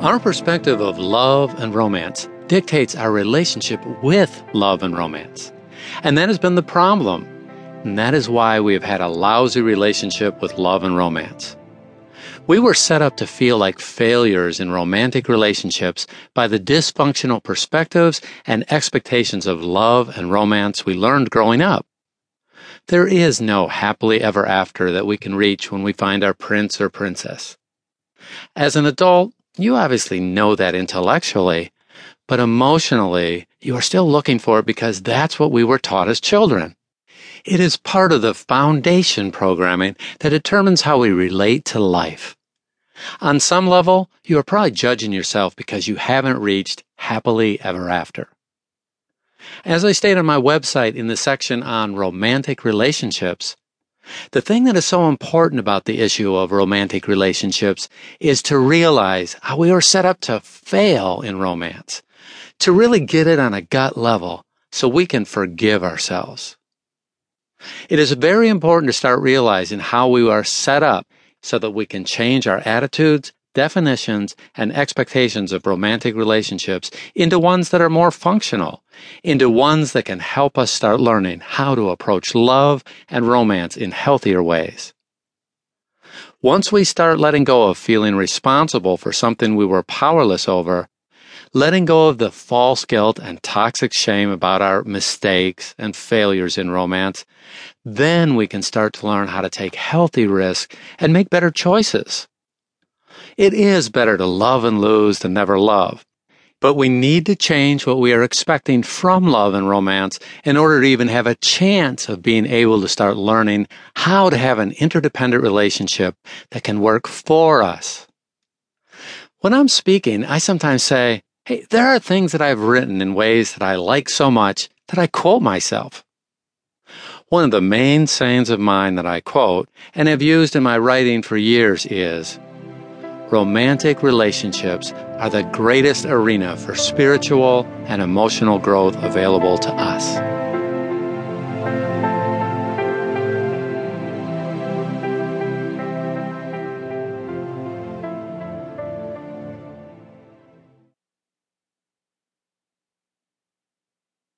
Our perspective of love and romance dictates our relationship with love and romance. And that has been the problem. And that is why we have had a lousy relationship with love and romance. We were set up to feel like failures in romantic relationships by the dysfunctional perspectives and expectations of love and romance we learned growing up. There is no happily ever after that we can reach when we find our prince or princess. As an adult, you obviously know that intellectually, but emotionally, you are still looking for it because that's what we were taught as children. It is part of the foundation programming that determines how we relate to life. On some level, you are probably judging yourself because you haven't reached happily ever after. As I state on my website in the section on romantic relationships, the thing that is so important about the issue of romantic relationships is to realize how we are set up to fail in romance, to really get it on a gut level so we can forgive ourselves. It is very important to start realizing how we are set up so that we can change our attitudes, definitions, and expectations of romantic relationships into ones that are more functional, into ones that can help us start learning how to approach love and romance in healthier ways. Once we start letting go of feeling responsible for something we were powerless over, letting go of the false guilt and toxic shame about our mistakes and failures in romance, then we can start to learn how to take healthy risks and make better choices. It is better to love and lose than never love. But we need to change what we are expecting from love and romance in order to even have a chance of being able to start learning how to have an interdependent relationship that can work for us. When I'm speaking, I sometimes say, Hey, there are things that I've written in ways that I like so much that I quote myself. One of the main sayings of mine that I quote and have used in my writing for years is, romantic relationships are the greatest arena for spiritual and emotional growth available to us.